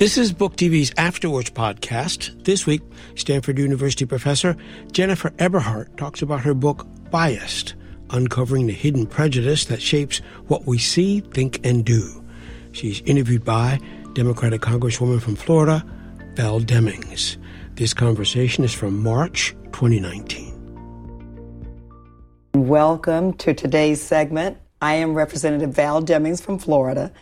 This is Book TV's After Words podcast. This week, Stanford University professor Jennifer Eberhardt talks about her book, Biased Uncovering the Hidden Prejudice That Shapes What We See, Think, and Do. She's interviewed by Democratic Congresswoman from Florida, Val Demings. This conversation is from March 2019. Welcome to today's segment. I am Representative Val Demings from Florida,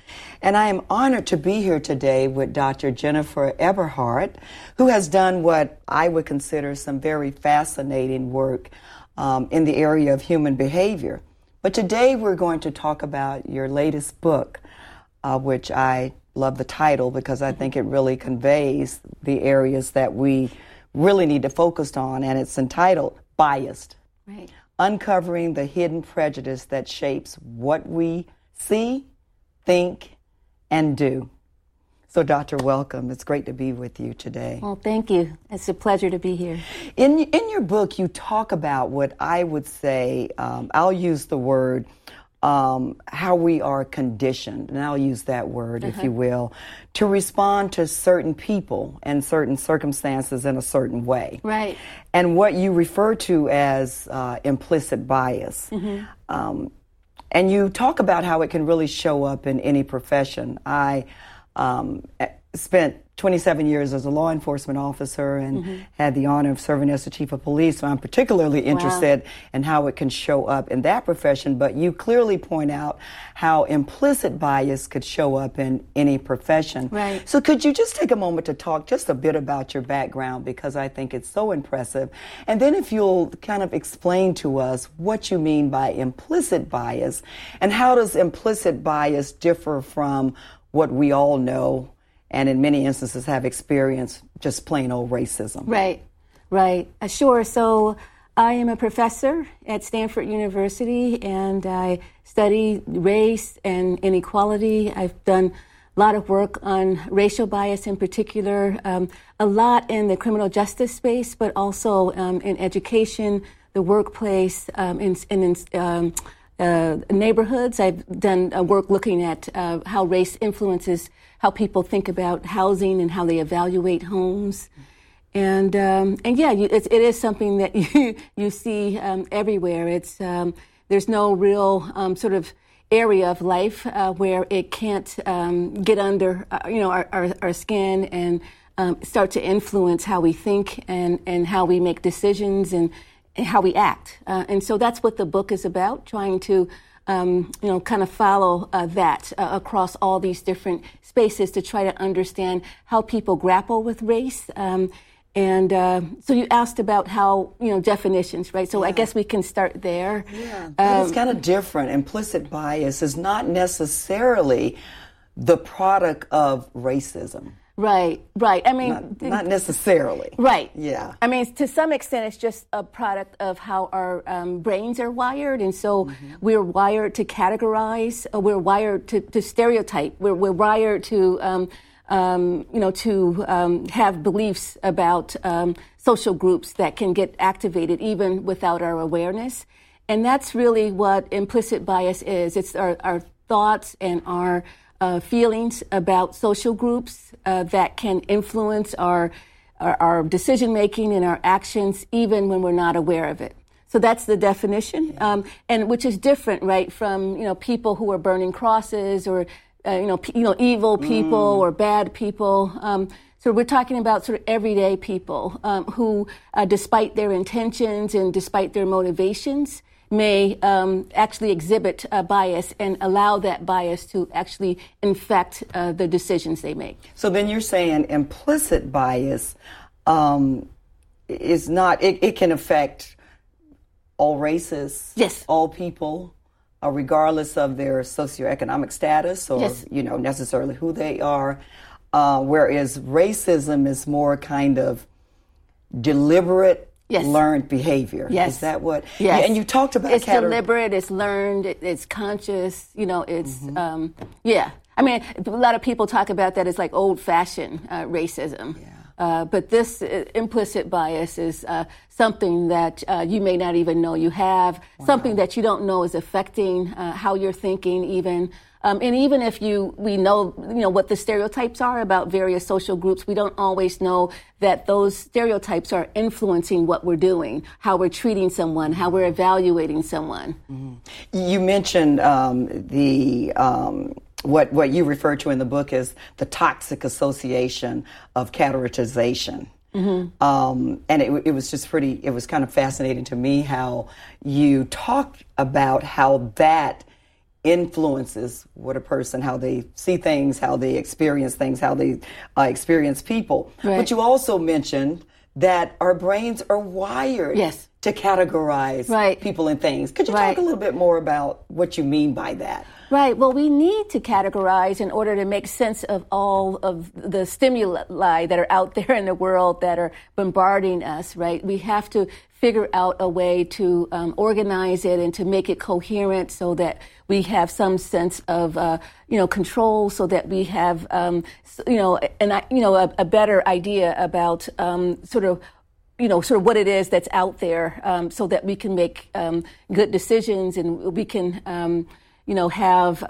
and I am honored to be here today with Dr. Jennifer Eberhardt, who has done what I would consider some very fascinating work um, in the area of human behavior. But today we're going to talk about your latest book, uh, which I love the title because I think it really conveys the areas that we really need to focus on, and it's entitled Biased. Right. Uncovering the hidden prejudice that shapes what we see, think, and do. So, Doctor, welcome. It's great to be with you today. Well, thank you. It's a pleasure to be here. In, in your book, you talk about what I would say, um, I'll use the word um, how we are conditioned, and I'll use that word, uh-huh. if you will, to respond to certain people and certain circumstances in a certain way. Right. And what you refer to as uh, implicit bias. Mm-hmm. Um, and you talk about how it can really show up in any profession. I um, spent 27 years as a law enforcement officer and mm-hmm. had the honor of serving as the chief of police. So I'm particularly interested wow. in how it can show up in that profession. But you clearly point out how implicit bias could show up in any profession. Right. So could you just take a moment to talk just a bit about your background because I think it's so impressive. And then if you'll kind of explain to us what you mean by implicit bias and how does implicit bias differ from what we all know and in many instances have experienced just plain old racism. Right, right. Uh, sure. So I am a professor at Stanford University and I study race and inequality. I've done a lot of work on racial bias in particular, um, a lot in the criminal justice space, but also um, in education, the workplace, um, in, in um, uh, neighborhoods. I've done uh, work looking at uh, how race influences how people think about housing and how they evaluate homes. And um, and yeah, you, it, it is something that you you see um, everywhere. It's um, there's no real um, sort of area of life uh, where it can't um, get under uh, you know our, our, our skin and start to influence how we think and and how we make decisions and, and how we act. Uh, and so that's what the book is about, trying to um, you know, kind of follow uh, that uh, across all these different spaces to try to understand how people grapple with race. Um, and uh, so you asked about how, you know, definitions, right? So yeah. I guess we can start there. Yeah, um, it's kind of different. Implicit bias is not necessarily the product of racism. Right, right. I mean, not, not, necessarily. Right. Yeah. I mean, to some extent, it's just a product of how our um, brains are wired, and so mm-hmm. we're wired to categorize. Uh, we're wired to, to stereotype. We're, we're wired to, um, um, you know, to um, have beliefs about um, social groups that can get activated even without our awareness, and that's really what implicit bias is. It's our, our thoughts and our uh, feelings about social groups uh, that can influence our, our, our decision making and our actions even when we're not aware of it. So that's the definition, um, and which is different, right, from you know people who are burning crosses or uh, you know you know evil people mm. or bad people. Um, so we're talking about sort of everyday people um, who, uh, despite their intentions and despite their motivations, may um, actually exhibit a bias and allow that bias to actually infect uh, the decisions they make. So then you're saying implicit bias um, is not, it, it, can affect all races, yes. all people. Uh, regardless of their socioeconomic status or yes. you know necessarily who they are, uh, whereas racism is more kind of deliberate Yes. learned behavior. Yes. Is that what? Yes. Yeah, and you talked about it's deliberate, it's learned, it's conscious. You know, it's mm-hmm. um, yeah. I mean, a lot of people talk about that as like old-fashioned uh, racism. Yeah. Uh, but this uh, implicit bias is uh, something that uh, you may not even know you have, wow. something that you don't know is affecting uh, how you're thinking, even. Um, and even if you we know you know what the stereotypes are about various social groups, we don't always know that those stereotypes are influencing what we're doing, how we're treating someone, how we're evaluating someone. Mm-hmm. You mentioned um, the um, what what you refer to in the book as the toxic association of categorization. Mm-hmm. Um, and it, it, was just pretty, it was kind of fascinating to me how you talked about how that influences what a person, how they see things, how they experience things, how they uh, experience people. Right. But you also mentioned that our brains are wired yes. To categorize right. people and things. Could you right. talk a little bit more about what you mean by that? Right. Well, we need to categorize in order to make sense of all of the stimuli that are out there in the world that are bombarding us, right? We have to figure out a way to um, organize it and to make it coherent so that we have some sense of uh, you know control so that we have um, you know and you know a, a, better idea about um, sort of you know sort of what it is that's out there um, so that we can make um, good decisions and we can um, you know have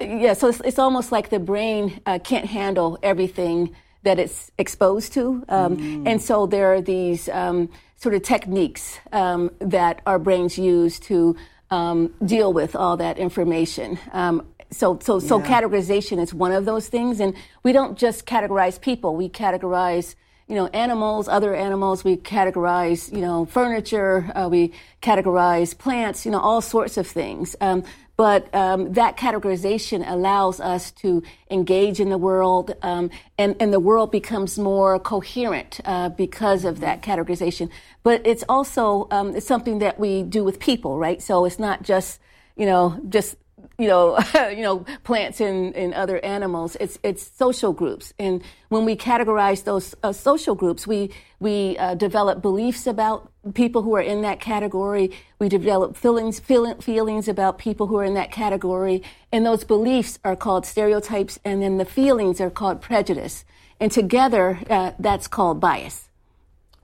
yeah so it's, it's, almost like the brain uh, can't handle everything that it's exposed to. Um, mm. And so there are these um, sort of techniques um, that our brains use to um, deal with all that information. Um, so, so, so yeah. categorization is one of those things. And we don't just categorize people, we categorize you know, animals, other animals. We categorize, you know, furniture. Uh, we categorize plants. You know, all sorts of things. Um, but um, that categorization allows us to engage in the world, um, and, and the world becomes more coherent uh, because of that categorization. But it's also um, it's something that we do with people, right? So it's not just you know just you know, you know, plants and, and other animals. It's it's social groups, and when we categorize those uh, social groups, we we uh, develop beliefs about people who are in that category. We develop feelings feel, feelings about people who are in that category, and those beliefs are called stereotypes, and then the feelings are called prejudice, and together uh, that's called bias.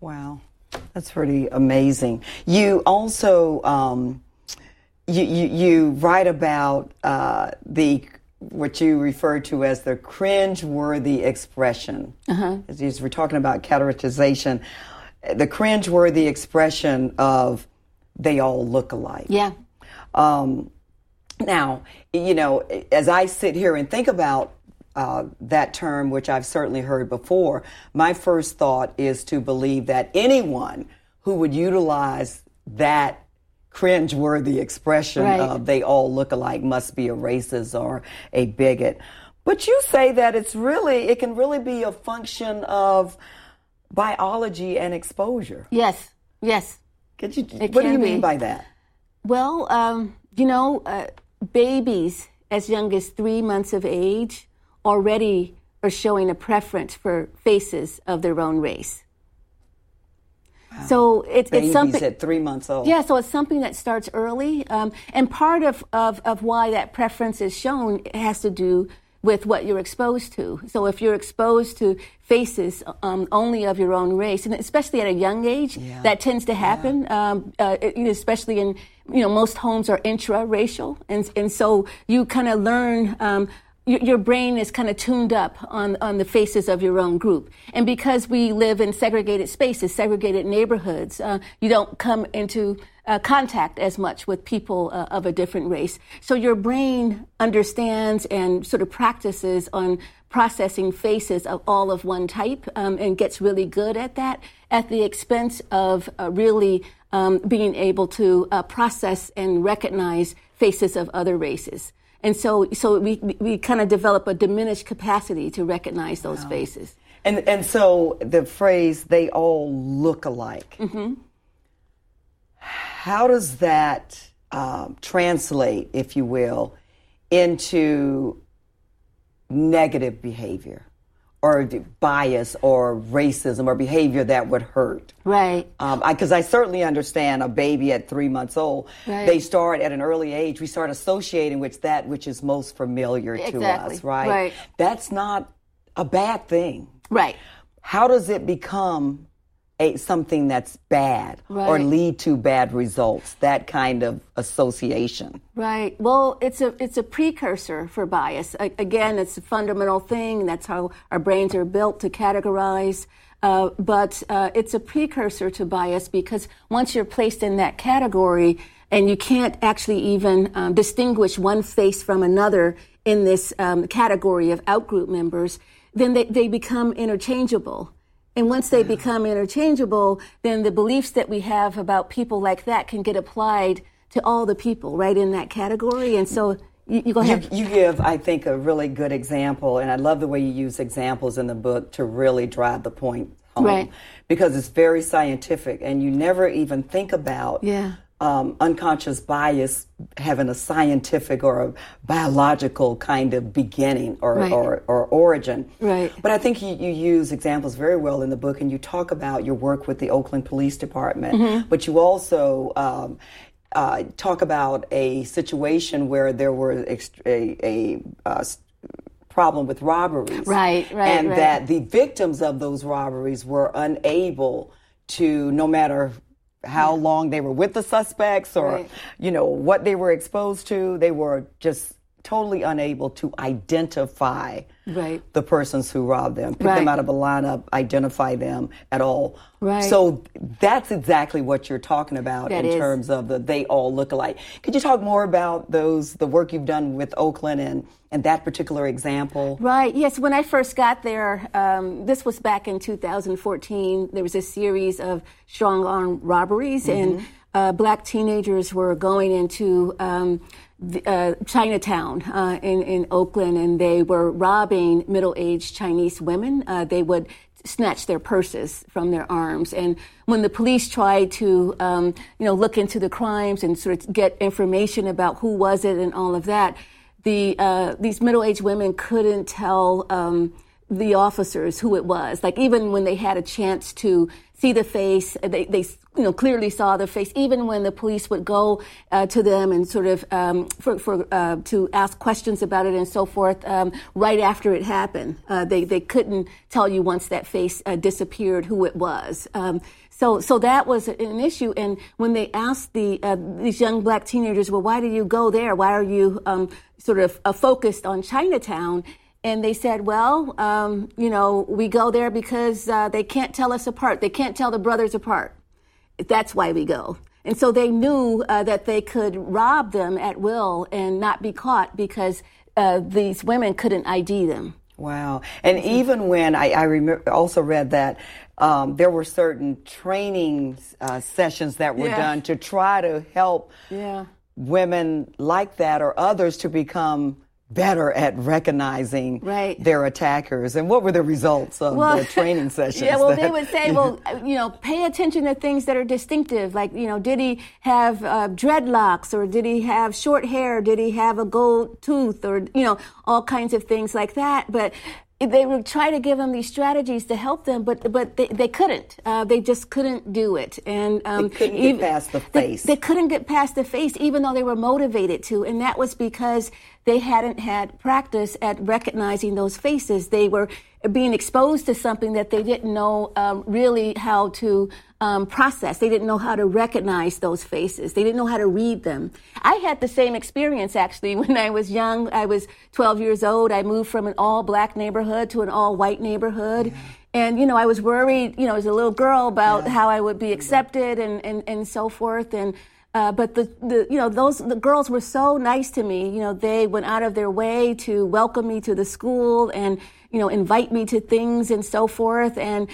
Wow, that's pretty amazing. You also. Um, you, you, you write about uh, the what you refer to as the cringe-worthy expression. Uh-huh. As we're talking about categorization, the cringe-worthy expression of they all look alike. Yeah. Um, now, you know, as I sit here and think about uh, that term, which I've certainly heard before, my first thought is to believe that anyone who would utilize that cringe-worthy expression right. of they all look alike must be a racist or a bigot. But you say that it's really, it can really be a function of biology and exposure. Yes, yes. Could you, what do you mean by that? Well, um, you know, uh, babies as young as three months of age already are showing a preference for faces of their own race. So it's, it's something at three months old. Yeah, so it's something that starts early, um, and part of, of of why that preference is shown has to do with what you're exposed to. So if you're exposed to faces um, only of your own race, and especially at a young age, yeah. that tends to happen. Yeah. Um, uh, especially in you know most homes are intra-racial, and and so you kind of learn. Um, your brain is kind of tuned up on, on the faces of your own group. And because we live in segregated spaces, segregated neighborhoods, uh, you don't come into uh, contact as much with people uh, of a different race. So your brain understands and sort of practices on processing faces of all of one type um, and gets really good at that at the expense of uh, really um, being able to uh, process and recognize faces of other races. And so, so we, we kind of develop a diminished capacity to recognize those wow. faces. And, and so the phrase, they all look alike. Mm-hmm. How does that um, translate, if you will, into negative behavior? Or bias or racism or behavior that would hurt. Right. Because um, I, I, certainly understand a baby at three months old. Right. They start at an early age. We start associating with that which is most familiar exactly. to us. Right. Right. That's not a bad thing. Right. How does it become a, something that's bad right. or lead to bad results? That kind of association. Right. Well, it's a it's a precursor for bias. I, again, it's a fundamental thing. That's how our brains are built to categorize. Uh, but uh, it's a precursor to bias because once you're placed in that category and you can't actually even um, distinguish one face from another in this um, category of outgroup members, then they, they become interchangeable. And once they become interchangeable, then the beliefs that we have about people like that can get applied to all the people right in that category. And so you, you go ahead. You, you, give, I think, a really good example, and I love the way you use examples in the book to really drive the point home. Right. Because it's very scientific, and you never even think about yeah um, unconscious bias having a scientific or a biological kind of beginning or, right. or, or, origin. Right. But I think you, you, use examples very well in the book, and you talk about your work with the Oakland Police Department, mm-hmm. but you also um, uh, talk about a situation where there were a, a uh, problem with robberies. Right, right. And right. that the victims of those robberies were unable to, no matter how yeah. long they were with the suspects or right. you know what they were exposed to they were just totally unable to identify right. the persons who robbed them pick right. them out of a lineup identify them at all right. so that's exactly what you're talking about that in is. terms of the they all look alike could you talk more about those the work you've done with oakland and and that particular example? Right. Yes. When I first got there, um, this was back in 2014. There was a series of strong arm robberies, mm-hmm. and uh, black teenagers were going into um, the, uh, Chinatown uh, in in Oakland, and they were robbing middle aged Chinese women. Uh, they would snatch their purses from their arms. And when the police tried to, um, you know, look into the crimes and sort of get information about who was it and all of that, the uh, these middle aged women couldn't tell um, the officers who it was. Like even when they had a chance to see the face, they, they you know clearly saw the face. Even when the police would go uh, to them and sort of um, for, for uh, to ask questions about it and so forth, um, right after it happened, uh, they they couldn't tell you once that face uh, disappeared who it was. Um, so, so that was an issue. And when they asked the uh, these young black teenagers, well, why do you go there? Why are you um, sort of uh, focused on Chinatown? And they said, well, um, you know, we go there because uh, they can't tell us apart. They can't tell the brothers apart. That's why we go. And so they knew uh, that they could rob them at will and not be caught because uh, these women couldn't ID them. Wow. And even when I, I remember, also read that um, there were certain training uh, sessions that were yeah. done to try to help yeah. women like that or others to become better at recognizing right. their attackers. And what were the results of well, the training sessions? Yeah, well, that, they would say, well, you know, pay attention to things that are distinctive. Like, you know, did he have uh, dreadlocks or did he have short hair? Did he have a gold tooth or, you know, all kinds of things like that. But they would try to give them these strategies to help them, but but they, they couldn't. Uh, they just couldn't do it, and um, they couldn't even, get past the face. They, they, couldn't get past the face, even though they were motivated to, and that was because they hadn't had practice at recognizing those faces. They were being exposed to something that they didn't know um, really how to um, process. They didn't know how to recognize those faces. They didn't know how to read them. I had the same experience actually when I was young. I was 12 years old. I moved from an all black neighborhood to an all white neighborhood. Yeah. And, you know, I was worried, you know, as a little girl about yeah. how I would be accepted and, and, and so forth. And, uh, but the, the, you know, those, the girls were so nice to me. You know, they went out of their way to welcome me to the school and, you know, invite me to things and so forth. And,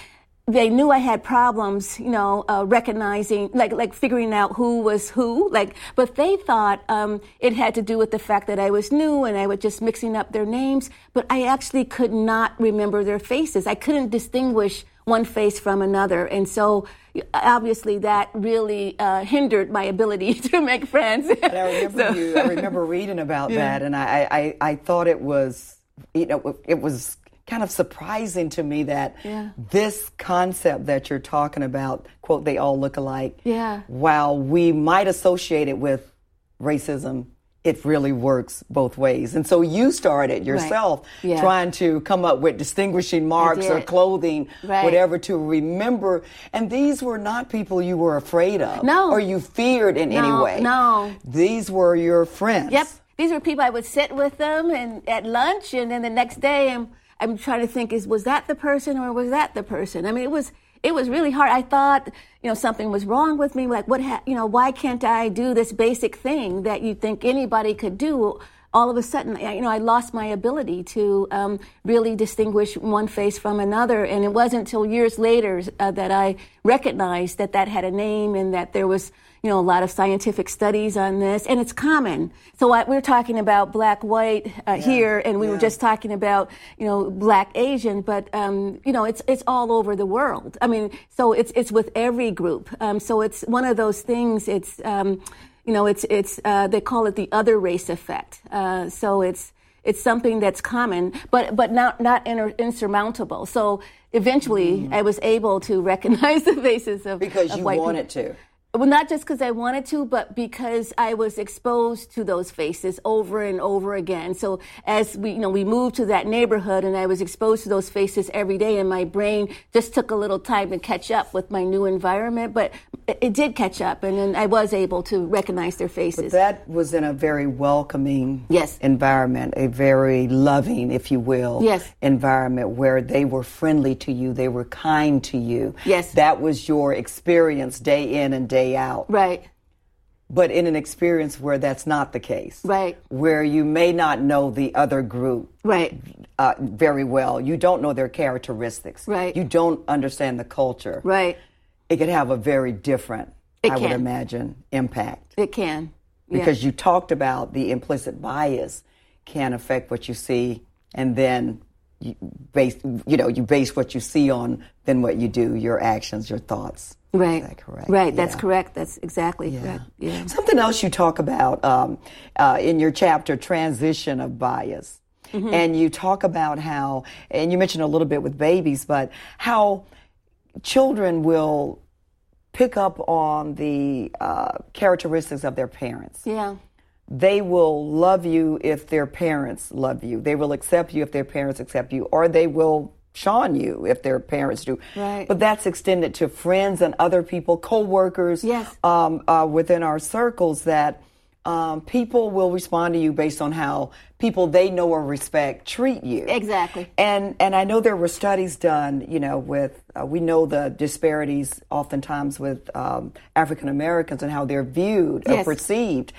they knew I had problems, you know, uh, recognizing, like, like figuring out who was who, like, but they thought um, it had to do with the fact that I was new and I was just mixing up their names. But I actually could not remember their faces. I couldn't distinguish one face from another, and so obviously that really uh, hindered my ability to make friends. I remember so. you. I remember reading about yeah. that, and I, I, I thought it was, you know, it was kind of surprising to me that yeah. this concept that you're talking about, quote, they all look alike. Yeah. While we might associate it with racism, it really works both ways. And so you started yourself Right. Yeah. trying to come up with distinguishing marks or clothing, Right. whatever to remember. And these were not people you were afraid of No. or you feared in any way. no. These were your friends. Yep. These were people I would sit with them and at lunch, and then the next day I'm I'm trying to think is was that the person or was that the person? I mean, it was it was really hard. I thought you know something was wrong with me. Like what ha- you know why can't I do this basic thing that you think anybody could do? All of a sudden, you know, I lost my ability to um, really distinguish one face from another, and it wasn't until years later uh, that I recognized that that had a name and that there was you know, a lot of scientific studies on this, and it's common. So I, we're talking about black, white uh, here, and we were just talking about, you know, black, Asian, but um, you know, it's it's all over the world. I mean, so it's it's with every group. Um, so it's one of those things. It's um, you know, it's it's uh, they call it the other race effect. Uh, so it's it's something that's common, but but not not inter- insurmountable. So eventually, I was able to recognize the faces of Because of you white wanted people. to. Well, not just because I wanted to, but because I was exposed to those faces over and over again. So as we, you know, we moved to that neighborhood, and I was exposed to those faces every day, and my brain just took a little time to catch up with my new environment. But it, it did catch up, and then I was able to recognize their faces. That was in a very welcoming Yes. environment, a very loving, if you will, Yes. environment where they were friendly to you, they were kind to you. Yes. That was your experience day in and day out. right, But in an experience where that's not the case. Right. Where you may not know the other group right, uh, very well. You don't know their characteristics. Right. You don't understand the culture. right. It could have a very different, It I would imagine, impact. It can. Yeah. because you talked about the implicit bias can affect what you see and then you base you know you base what you see on then what you do your actions your thoughts right, Is that correct? right. That's correct. That's exactly correct. Yeah. something else you talk about um, uh, in your chapter transition of bias Mm-hmm. and you talk about how and you mentioned a little bit with babies but how children will pick up on the uh, characteristics of their parents Yeah. they will love you if their parents love you. They will accept you if their parents accept you, or they will shun you if their parents do. Right. But that's extended to friends and other people, co-workers, Yes. um, uh, within our circles that um, people will respond to you based on how people they know or respect treat you. Exactly. And and I know there were studies done, you know, with uh, we know the disparities oftentimes with um, African Americans and how they're viewed or perceived.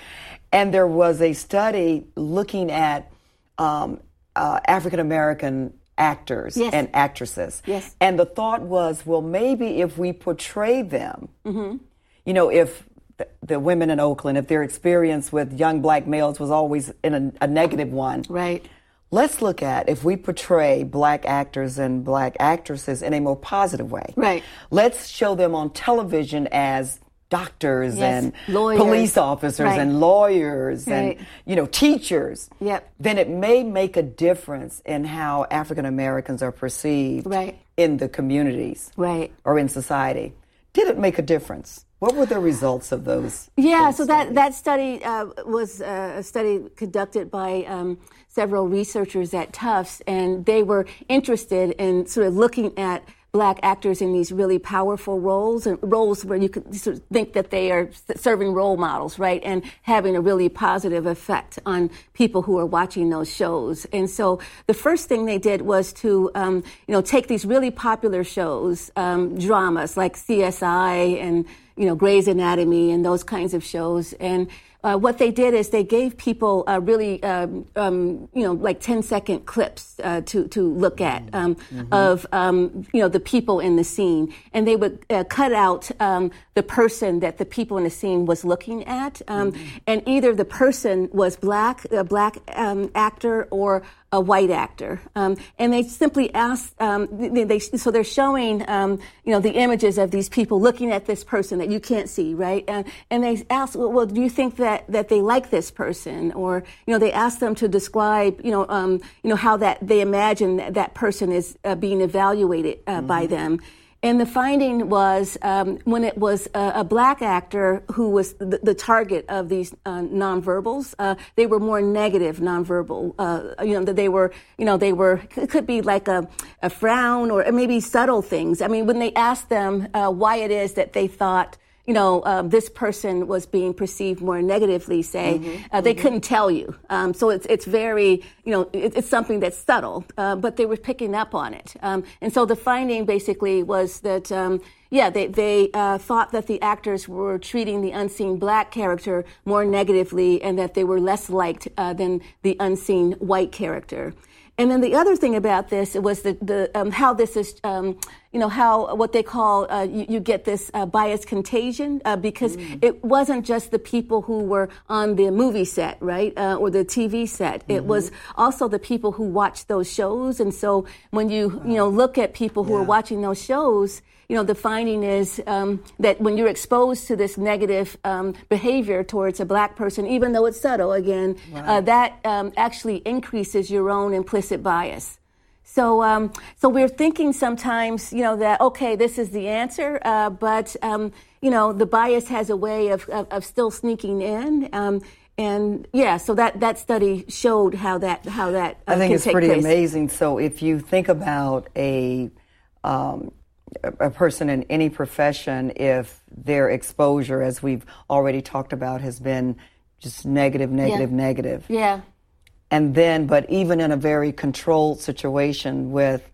And there was a study looking at um, uh, African American actors Yes. and actresses. Yes. And the thought was, well, maybe if we portray them, Mm-hmm. you know, if the, the women in Oakland, if their experience with young black males was always in a, a negative one, Right. Let's look at if we portray black actors and black actresses in a more positive way. Right. Let's show them on television as doctors Yes, and lawyers. police officers Right. and lawyers Right. and you know teachers. Yep. Then it may make a difference in how African Americans are perceived Right. in the communities Right. or in society. Did it make a difference? What were the results of those? Yeah, those so that, that study uh, was uh, a study conducted by um, several researchers at Tufts, and they were interested in sort of looking at black actors in these really powerful roles and roles where you could sort of think that they are serving role models, right, and having a really positive effect on people who are watching those shows. And so the first thing they did was to, um, you know, take these really popular shows, um, dramas like CSI and you know, Grey's Anatomy and those kinds of shows. And uh, what they did is they gave people uh, really, um, um, you know, like 10 second clips uh, to, to look at um, of, um, you know, the people in the scene. And they would uh, cut out um, the person that the people in the scene was looking at. Um, And either the person was black, a black um, actor, or a white actor. Um, and they simply asked, um, they, they, so they're showing, um, you know, the images of these people looking at this person that you can't see, right? And, and they asked, well, well, do you think that, that they like this person? Or, you know, they asked them to describe, you know, um, you know, how that they imagine that, that person is uh, being evaluated uh, by them. And the finding was um, when it was a, a, black actor who was the, the target of these uh, nonverbals, uh, they were more negative nonverbal. Uh, you know, that they were, you know, they were, it could be like a, a frown or maybe subtle things. I mean, when they asked them uh, why it is that they thought, you know, um, this person was being perceived more negatively, say, mm-hmm. uh, they mm-hmm. couldn't tell you. Um, so it's, it's very, you know, it, it's something that's subtle, uh, but they were picking up on it. Um, and so the finding basically was that, um, yeah, they, they uh, thought that the actors were treating the unseen black character more negatively and that they were less liked uh, than the unseen white character. And then the other thing about this was the, the um, how this is, um, you know, how what they call uh, you, you, get this uh, bias contagion uh, because mm. it wasn't just the people who were on the movie set, right, uh, or the TV set. Mm-hmm. It was also the people who watched those shows. And so when you you know look at people who yeah. are watching those shows, you know, the finding is um, that when you're exposed to this negative um, behavior towards a black person, even though it's subtle, again, uh, right. uh, that um, actually increases your own implicit bias. So, um, so we're thinking sometimes, you know, that okay, this is the answer, uh, but um, you know, the bias has a way of of, of still sneaking in. Um, and yeah, so that, that study showed how that how that uh, I think it's pretty place. amazing. So if you think about a um, a person in any profession if their exposure, as we've already talked about, has been just negative, negative, yeah. negative. Yeah. And then, but even in a very controlled situation with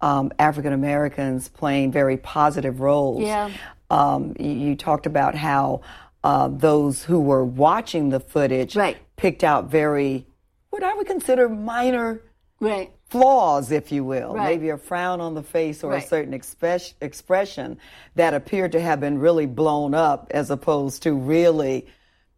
um, African Americans playing very positive roles, yeah. Um, you, you, talked about how uh, those who were watching the footage right. picked out very, what I would consider minor right flaws, if you will, right. maybe a frown on the face or a certain express, expression that appeared to have been really blown up as opposed to really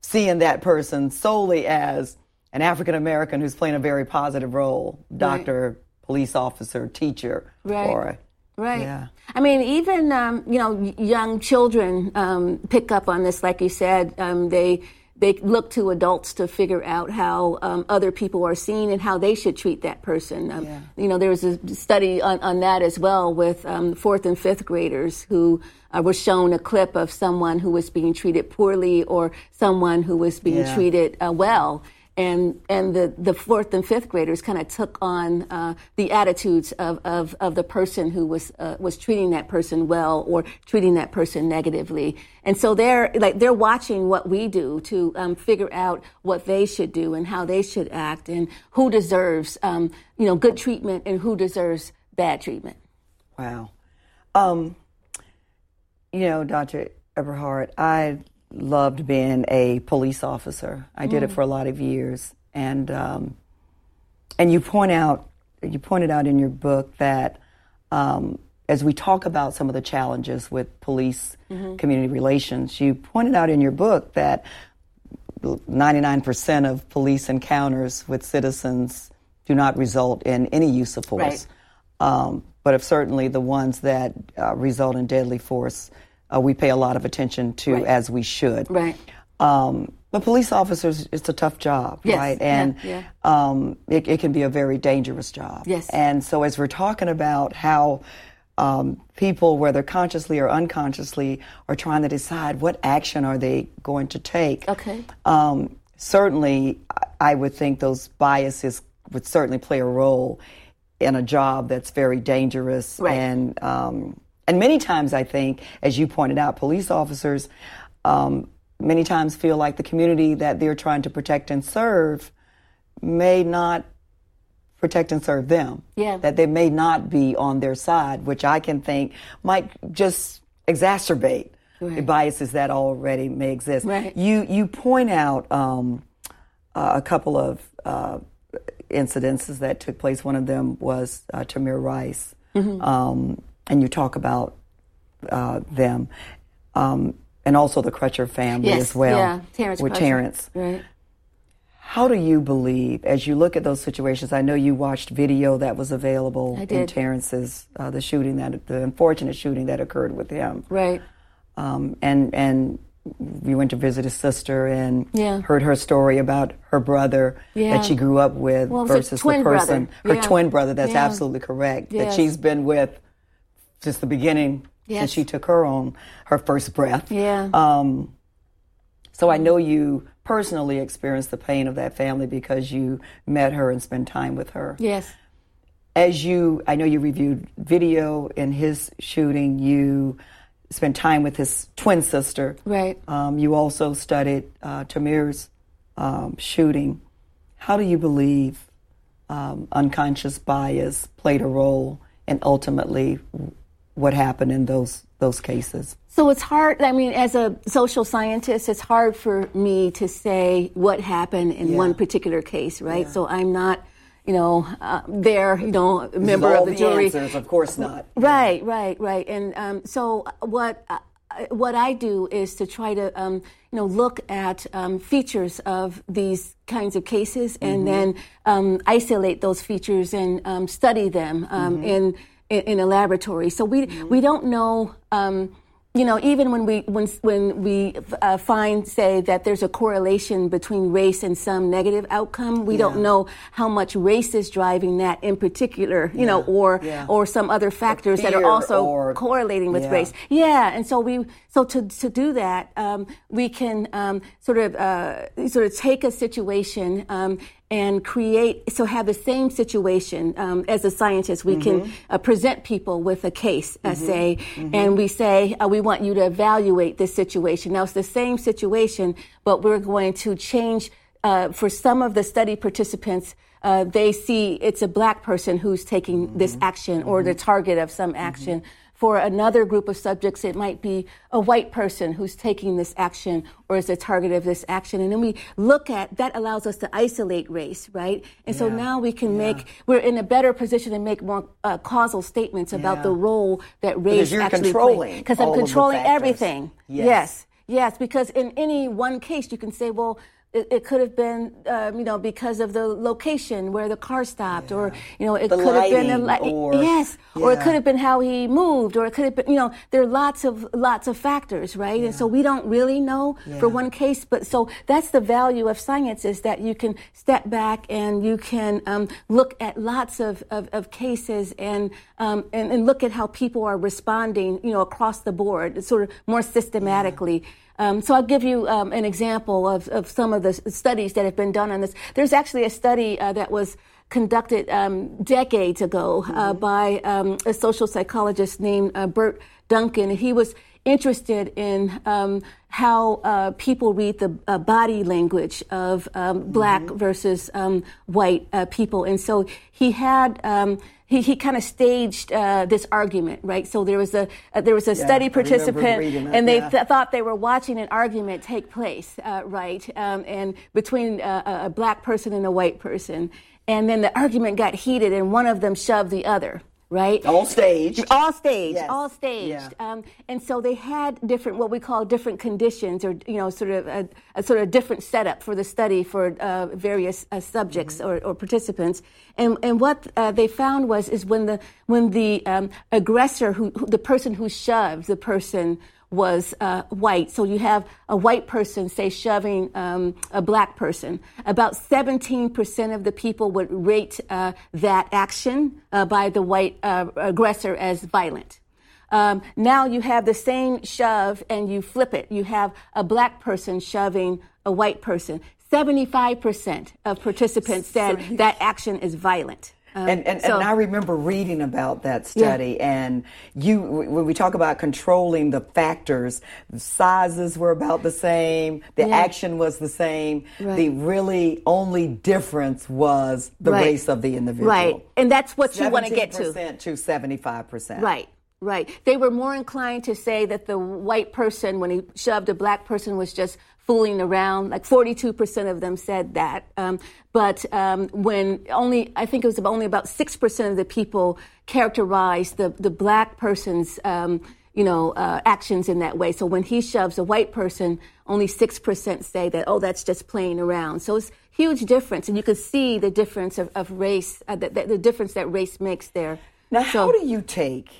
seeing that person solely as an African American who's playing a very positive role, doctor, right. police officer, teacher, or Right. Yeah. I mean, even um, you know, young children um, pick up on this, like you said. Um, they they look to adults to figure out how um, other people are seen and how they should treat that person. Um, yeah. You know, there was a study on, on that as well with um, fourth and fifth graders who uh, were shown a clip of someone who was being treated poorly or someone who was being yeah. treated uh, well and and the, the fourth and fifth graders kind of took on uh, the attitudes of, of, of the person who was uh, was treating that person well or treating that person negatively, and so they're like they're watching what we do to um, figure out what they should do and how they should act and who deserves um, you know good treatment and who deserves bad treatment. Wow, um, you know, Dr. Eberhardt, I loved being a police officer. I did mm. it for a lot of years, and um, and you point out you pointed out in your book that um, as we talk about some of the challenges with police mm-hmm. community relations, you pointed out in your book that 99% of police encounters with citizens do not result in any use of force. Right. Um, but if certainly the ones that uh, result in deadly force uh, we pay a lot of attention to right. as we should. Right. Um, but police officers, it's a tough job, yes. right? And yeah, yeah. Um, it, it, can be a very dangerous job. Yes. And so as we're talking about how um, people, whether consciously or unconsciously, are trying to decide what action are they going to take. Okay. Um, certainly, I would think those biases would certainly play a role in a job that's very dangerous right. and um, and many times, I think, as you pointed out, police officers um, many times feel like the community that they're trying to protect and serve may not protect and serve them. Yeah. That they may not be on their side, which I can think might just exacerbate right. the biases that already may exist. Right. You you point out um, uh, a couple of uh, incidences that took place. One of them was uh, Tamir Rice. Mm-hmm. Um, and you talk about uh, them, um, and also the Crutcher family yes, as well, yeah, Terrence with Crutcher. Terrence. Right. How do you believe, as you look at those situations? I know you watched video that was available in Terrence's uh, the shooting that the unfortunate shooting that occurred with him. Right. Um, and and we went to visit his sister and yeah. heard her story about her brother yeah. that she grew up with well, versus the person, brother. her yeah. twin brother. That's absolutely correct. Yes. That she's been with since the beginning, Yes. since she took her own her first breath. Yeah. Um, so I know you personally experienced the pain of that family because you met her and spent time with her. yes. As you, I know you reviewed video in his shooting. You spent time with his twin sister. Right. Um, you also studied uh, Tamir's um, shooting. How do you believe um, unconscious bias played a role in ultimately what happened in those those cases? So it's hard. I mean, as a social scientist, it's hard for me to say what happened in Yeah. one particular case, right? So I'm not, you know, uh, there, you know, a member of the, the jury. answers, of course not. Right, right, right. And um, so what uh, what I do is to try to um, you know look at um, features of these kinds of cases and then um, isolate those features and um, study them um, in, in in a laboratory. So we we don't know. Um, you know, even when we when when we uh, find, say, that there's a correlation between race and some negative outcome, we don't know how much race is driving that in particular. You know, or Yeah. or some other factors that are also or- correlating with Yeah. race. Yeah, and so we so to to do that, um, we can um, sort of uh, sort of take a situation. Um, and create so have the same situation um, as a scientist. We Mm-hmm. can uh, present people with a case uh, say and we say uh, we want you to evaluate this situation. Now it's the same situation but we're going to change uh, for some of the study participants uh, they see it's a black person who's taking this action or the target of some action for another group of subjects, it might be a white person who's taking this action or is the target of this action. And then we look at that allows us to isolate race, right? And so now we can make, we're in a better position to make more uh, causal statements about Yeah. the role that race you're actually controlling Because I'm controlling everything. Yes. yes. Yes, because in any one case, you can say, well, it, it could have been, um, you know, because of the location where the car stopped, or you know, it The could have been a lighting, li- or- yes, or it could have been how he moved, or it could have been, you know, there are lots of lots of factors, right? And so we don't really know for one case, but so that's the value of science is that you can step back and you can um, look at lots of, of, of cases and, um, and and look at how people are responding, you know, across the board, sort of more systematically. Um, so I'll give you um, an example of, of some of the studies that have been done on this. There's actually a study uh, that was conducted um, decades ago uh, by um, a social psychologist named uh, Birt Duncan. He was interested in um, how uh, people read the uh, body language of um, black versus um, white uh, people, and so he had. He, he kind of staged uh, this argument, right? So there was a uh, there was a Yeah, study participant, and they yeah. th- thought they were watching an argument take place, uh, right? Um, and between uh, a black person and a white person, and then the argument got heated, and one of them shoved the other, right? All staged. All staged, Yes. all staged. Yeah. Um, and so they had different, what we call different conditions, or you know, sort of a, a sort of different setup for the study for uh, various uh, subjects Mm-hmm. or, or participants. And and what uh, they found was is when the when the um, aggressor, who, who the person who shoves the person was uh, white. So you have a white person, say, shoving um, a black person. About 17% of the people would rate uh, that action uh, by the white uh, aggressor as violent. Um, now you have the same shove and you flip it. You have a black person shoving a white person. 75% of participants said that action is violent. Um, And, and, so- and I remember reading about that study, and you when we talk about controlling the factors, the sizes were about the same, the Yeah. action was the same. Right. The really only difference was the Right. race of the individual. Right. And that's what you want to get to. to 75%. Right, right. They were more inclined to say that the white person, when he shoved a black person, was just fooling around. Like 42% of them said that. Um, but um, when only, I think it was only about 6% of the people characterized the, the black person's, um, you know, uh, actions in that way. So when he shoves a white person, only 6% say that, oh, that's just playing around. So it's huge difference. And you can see the difference of, of race, uh, the, the, the difference that race makes there. Now, So- how do you take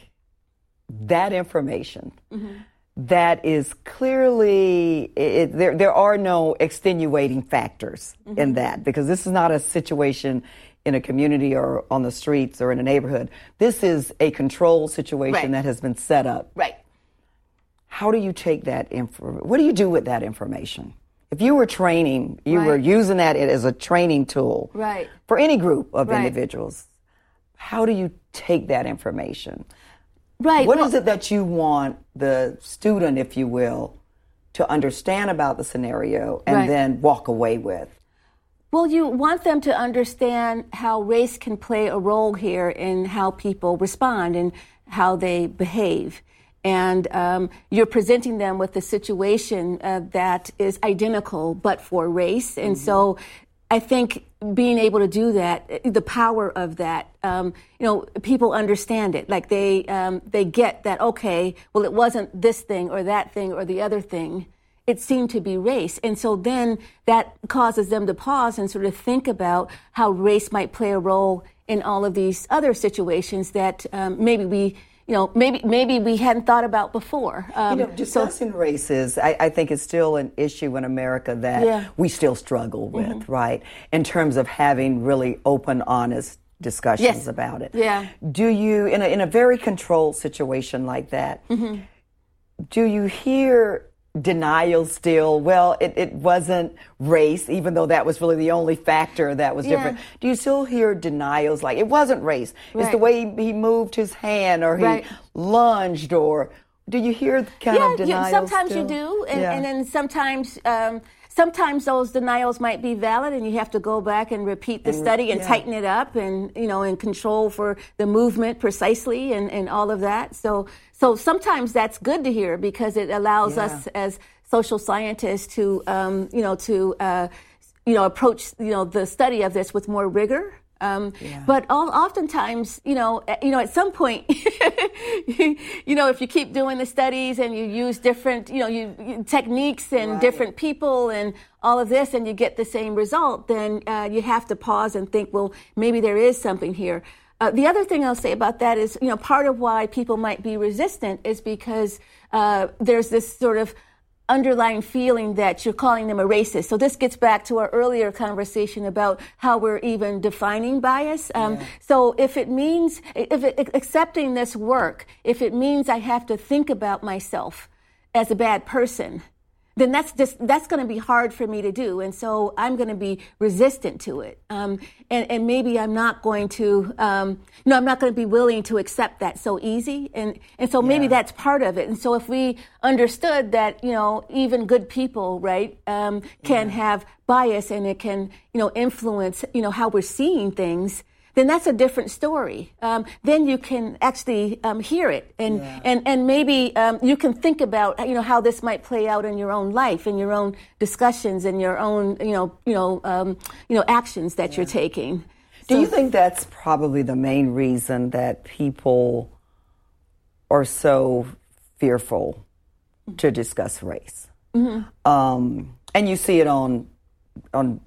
that information Mm-hmm. That is clearly it, there. There are no extenuating factors mm-hmm. in that because this is not a situation in a community or on the streets or in a neighborhood. This is a controlled situation right. that has been set up. Right. How do you take that info? What do you do with that information? If you were training, you right. were using that as a training tool right. for any group of right. individuals. How do you take that information? Right. What well, is it that you want the student, if you will, to understand about the scenario and right. then walk away with? Well, you want them to understand how race can play a role here in how people respond and how they behave. And um, you're presenting them with a situation uh, that is identical but for race. And mm-hmm. so I think being able to do that, the power of that, um, you know, people understand it. Like they um, they get that. Okay, well, it wasn't this thing or that thing or the other thing. It seemed to be race, and so then that causes them to pause and sort of think about how race might play a role in all of these other situations that um, maybe we you know, maybe maybe we hadn't thought about before. Um, you know, discussing so, races, I, I, think is still an issue in America that yeah. we still struggle with, mm-hmm. right? In terms of having really open, honest discussions yes. about it. Yeah. Do you, in a, in a very controlled situation like that, mm-hmm. do you hear denial still well it, it wasn't race even though that was really the only factor that was yeah. different do you still hear denials like it wasn't race right. it's the way he, he, moved his hand or he right. lunged or do you hear kind yeah, of denials sometimes still? you do and, yeah. and then sometimes um, sometimes those denials might be valid and you have to go back and repeat the and, study and yeah. tighten it up and you know and control for the movement precisely and, and all of that so so sometimes that's good to hear because it allows yeah. us as social scientists to, um, you know, to, uh, you know, approach, you know, the study of this with more rigor. Um, yeah. But all, oftentimes, you know, eh, you know, at some point, you know, if you keep doing the studies and you use different, you know, you, you techniques and right. different people and all of this, and you get the same result, then uh, you have to pause and think, well, maybe there is something here. Uh, the other thing I'll say about that is, you know, part of why people might be resistant is because uh, there's this sort of underlying feeling that you're calling them a racist. So this gets back to our earlier conversation about how we're even defining bias. Um, yeah. So if it means, if it, accepting this work, if it means I have to think about myself as a bad person, then that's just that's going to be hard for me to do and so i'm going to be resistant to it um, and, and maybe i'm not going to um, know i'm not going to be willing to accept that so easy and and so maybe yeah. that's part of it and so if we understood that you know even good people right um, can yeah. have bias and it can you know influence you know how we're seeing things then that's a different story. Um, then you can actually um, hear it, and yeah. and and maybe um, you can think about you know how this might play out in your own life, in your own discussions, in your own you know you know um, you know actions that yeah. you're taking. Do so, you think that's probably the main reason that people are so fearful to discuss race? Mm-hmm. Um, and you see it on on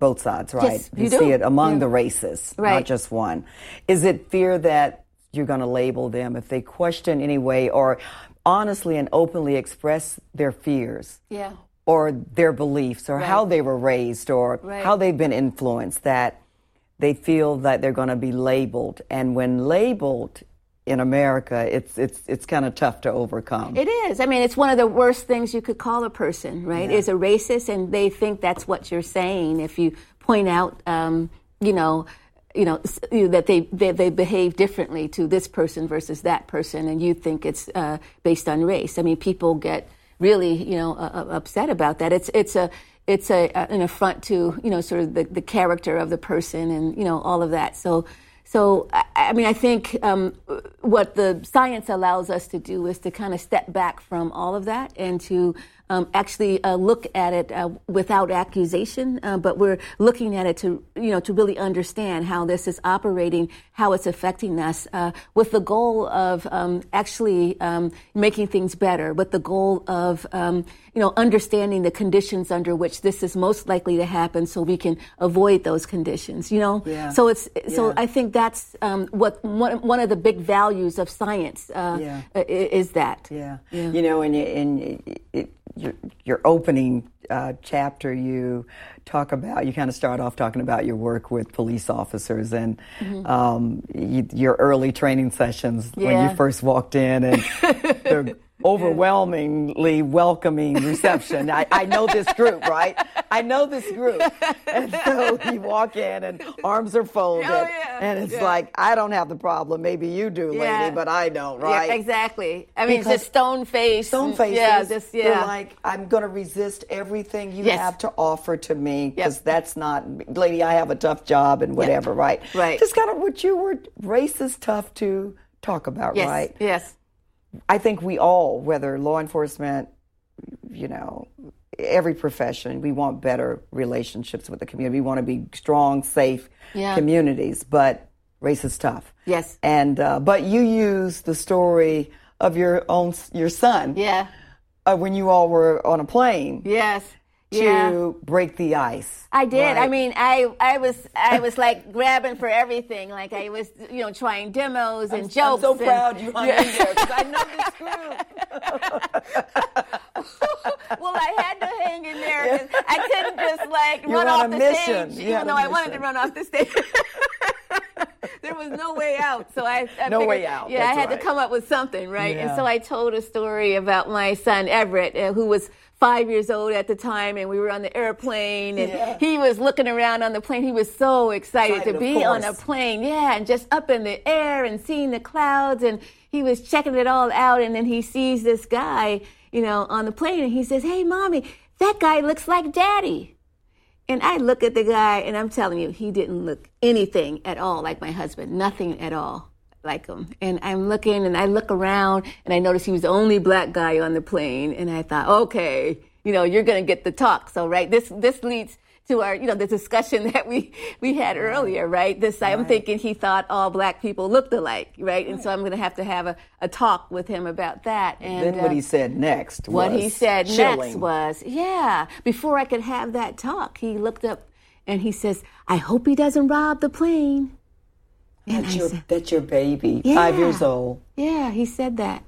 both sides, right? Yes, you, you see it among yeah. the races, right. not just one. Is it fear that you're going to label them if they question anyway or honestly and openly express their fears? Yeah. Or their beliefs or right. how they were raised or right. how they've been influenced that they feel that they're going to be labeled. And when labeled, in America, it's it's it's kind of tough to overcome. It is. I mean, it's one of the worst things you could call a person, right? Yeah. Is a racist, and they think that's what you're saying. If you point out, um, you know, you know, that they, they, they behave differently to this person versus that person, and you think it's uh, based on race. I mean, people get really you know uh, upset about that. It's it's a it's a, an affront to you know sort of the, the character of the person and you know all of that. So so, I mean, I think um, what the science allows us to do is to kind of step back from all of that and to um, actually uh, look at it uh, without accusation, uh, but we're looking at it to, you know, to really understand how this is operating, how it's affecting us, uh, with the goal of um, actually um, making things better, with the goal of, um, you know, understanding the conditions under which this is most likely to happen, so we can avoid those conditions. You know, yeah. so it's so Yeah. I think that's um, what one, one of the big values of science uh, Yeah. is that. Yeah. You know, in, in, in your, your opening uh, chapter, you talk about, you kind of start off talking about your work with police officers and um, you, your early training sessions when you first walked in and the overwhelmingly welcoming reception. I, I know this group, right? I know this group. And so you walk in and arms are folded. Oh, yeah. And it's Yeah. like, I don't have the problem. Maybe you do, lady, Yeah. but I don't, right? Yeah, exactly. I mean, Because just stone face. stone faces. Yeah, just They're yeah. like, I'm going to resist everything you Yes. have to offer to me because Yep. that's not, lady, I have a tough job and whatever, right? Right. Just kind of what you were, race is tough to talk about, yes. right? Yes. I think we all, whether law enforcement, you know, every profession, we want better relationships with the community. We want to be strong, safe Yeah. communities, but race is tough. Yes. And uh, but you use the story of your own your son Yeah. uh, when you all were on a plane Yes. To Yeah. break the ice. I did. I mean, I, I was I was like grabbing for everything. Like I was, you know, trying demos and I'm jokes. so and- proud you hung in there 'cause I know this group. well, I had to hang in there 'cause I couldn't just like You run off the mission. stage, even though I wanted to run off the stage. there was no way out, so I, I No figured- way out, Yeah, that's I had right. to come up with something, right? And so I told a story about my son Everett, uh, who was five years old at the time, and we were on the airplane, and Yeah. he was looking around on the plane. He was so excited, Excited, to be on a plane, yeah, and just up in the air and seeing the clouds, and he was checking it all out, and then he sees this guy, you know, on the plane, and he says, "Hey, mommy, that guy looks like daddy." And I look at the guy, and I'm telling you, he didn't look anything at all like my husband, nothing at all like him. And I'm looking, and I look around, and I notice he was the only black guy on the plane, and I thought, okay, you know, you're going to get the talk. So, right, this this leads to our, you know, the discussion that we we had earlier, right? This I'm thinking he thought all black people looked alike, right? And so I'm going to have to have a, a talk with him about that. And then what uh, he said next what he said next was, yeah, before I could have that talk, he looked up and he says, I hope he doesn't rob the plane. And That's I your, said, that's your baby, five years old. yeah, he said that.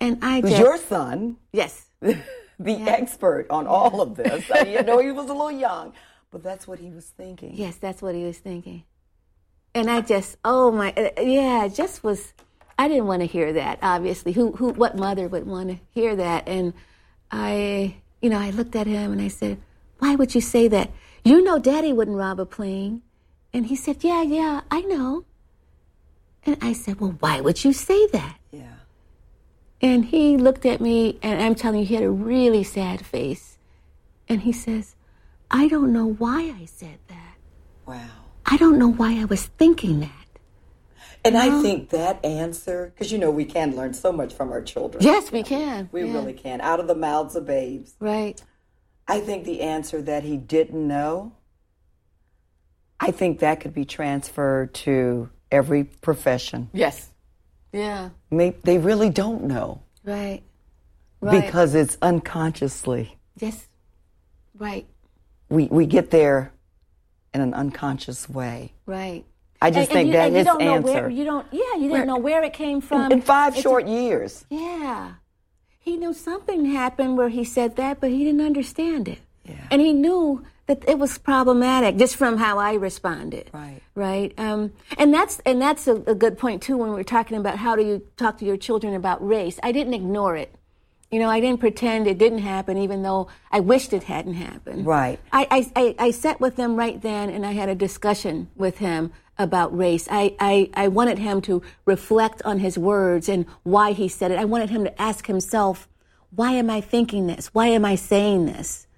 And I Who's just, your son, yes, the expert on all of this. I mean, know he was a little young, but that's what he was thinking. yes, that's what he was thinking. And I just, oh my, uh, yeah, just was, I didn't want to hear that, obviously. Who, who, what mother would want to hear that? And I, you know, I looked at him and I said, why would you say that? You know, daddy wouldn't rob a plane. And he said, yeah, yeah, I know. And I said, well, why would you say that? Yeah. And he looked at me, and I'm telling you, he had a really sad face. And he says, I don't know why I said that. Wow. I don't know why I was thinking that. And I think that answer, because you know we can learn so much from our children. Yes, we can. We Yeah. really can. Out of the mouths of babes. Right. I think the answer that he didn't know, I think that could be transferred to every profession. Yes. Yeah. May- They really don't know Right. Right. because it's unconsciously. yes. Right. We, we get there in an unconscious way. Right. I just And- and think you, that and you don't know answer. where you don't. Yeah, you didn't know where it came from. in five It's- short years. Yeah. He knew something happened where he said that, but he didn't understand it. Yeah. And he knew that it was problematic just from how I responded. Right. Right. Um, and that's and that's a, a good point too when we're talking about how do you talk to your children about race. I didn't ignore it. You know, I didn't pretend it didn't happen, even though I wished it hadn't happened. Right. I, I, I, I sat with him right then and I had a discussion with him about race. I, I, I wanted him to reflect on his words and why he said it. I wanted him to ask himself, why am I thinking this? Why am I saying this?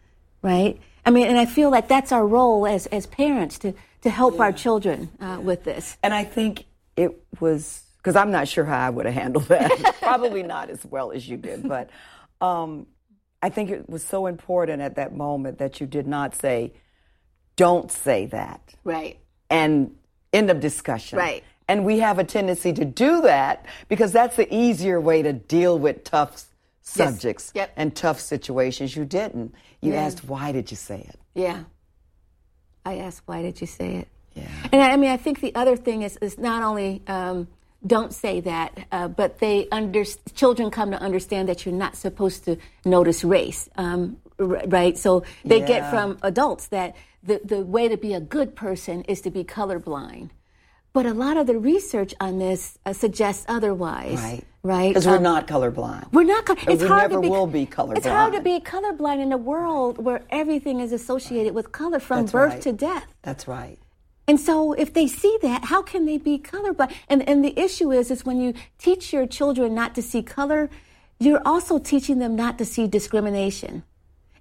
Right? I mean, and I feel like that's our role as, as parents to, to help our children uh, with this. And I think it was because I'm not sure how I would have handled that. Probably not as well as you did, but um, I I think it was so important at that moment that you did not say, don't say that. Right. And end of discussion. Right. And we have a tendency to do that because that's the easier way to deal with tough subjects Yep. and tough situations. You didn't. You Yeah. asked, why did you say it? Yeah. I asked, why did you say it? Yeah. And I I mean, I think the other thing is, is not only um, don't say that, uh, but they under children come to understand that you're not supposed to notice race, um, r- right? So they get from adults that the the way to be a good person is to be colorblind. But a lot of the research on this uh, suggests otherwise, Right. Right? Because we're Um, not colorblind. we're not. co- It's we hard never to be, will be colorblind. It's hard to be colorblind in a world where everything is associated with color from That's birth right. to death. That's right. And so if they see that, how can they be colorblind? And and the issue is is when you teach your children not to see color, you're also teaching them not to see discrimination.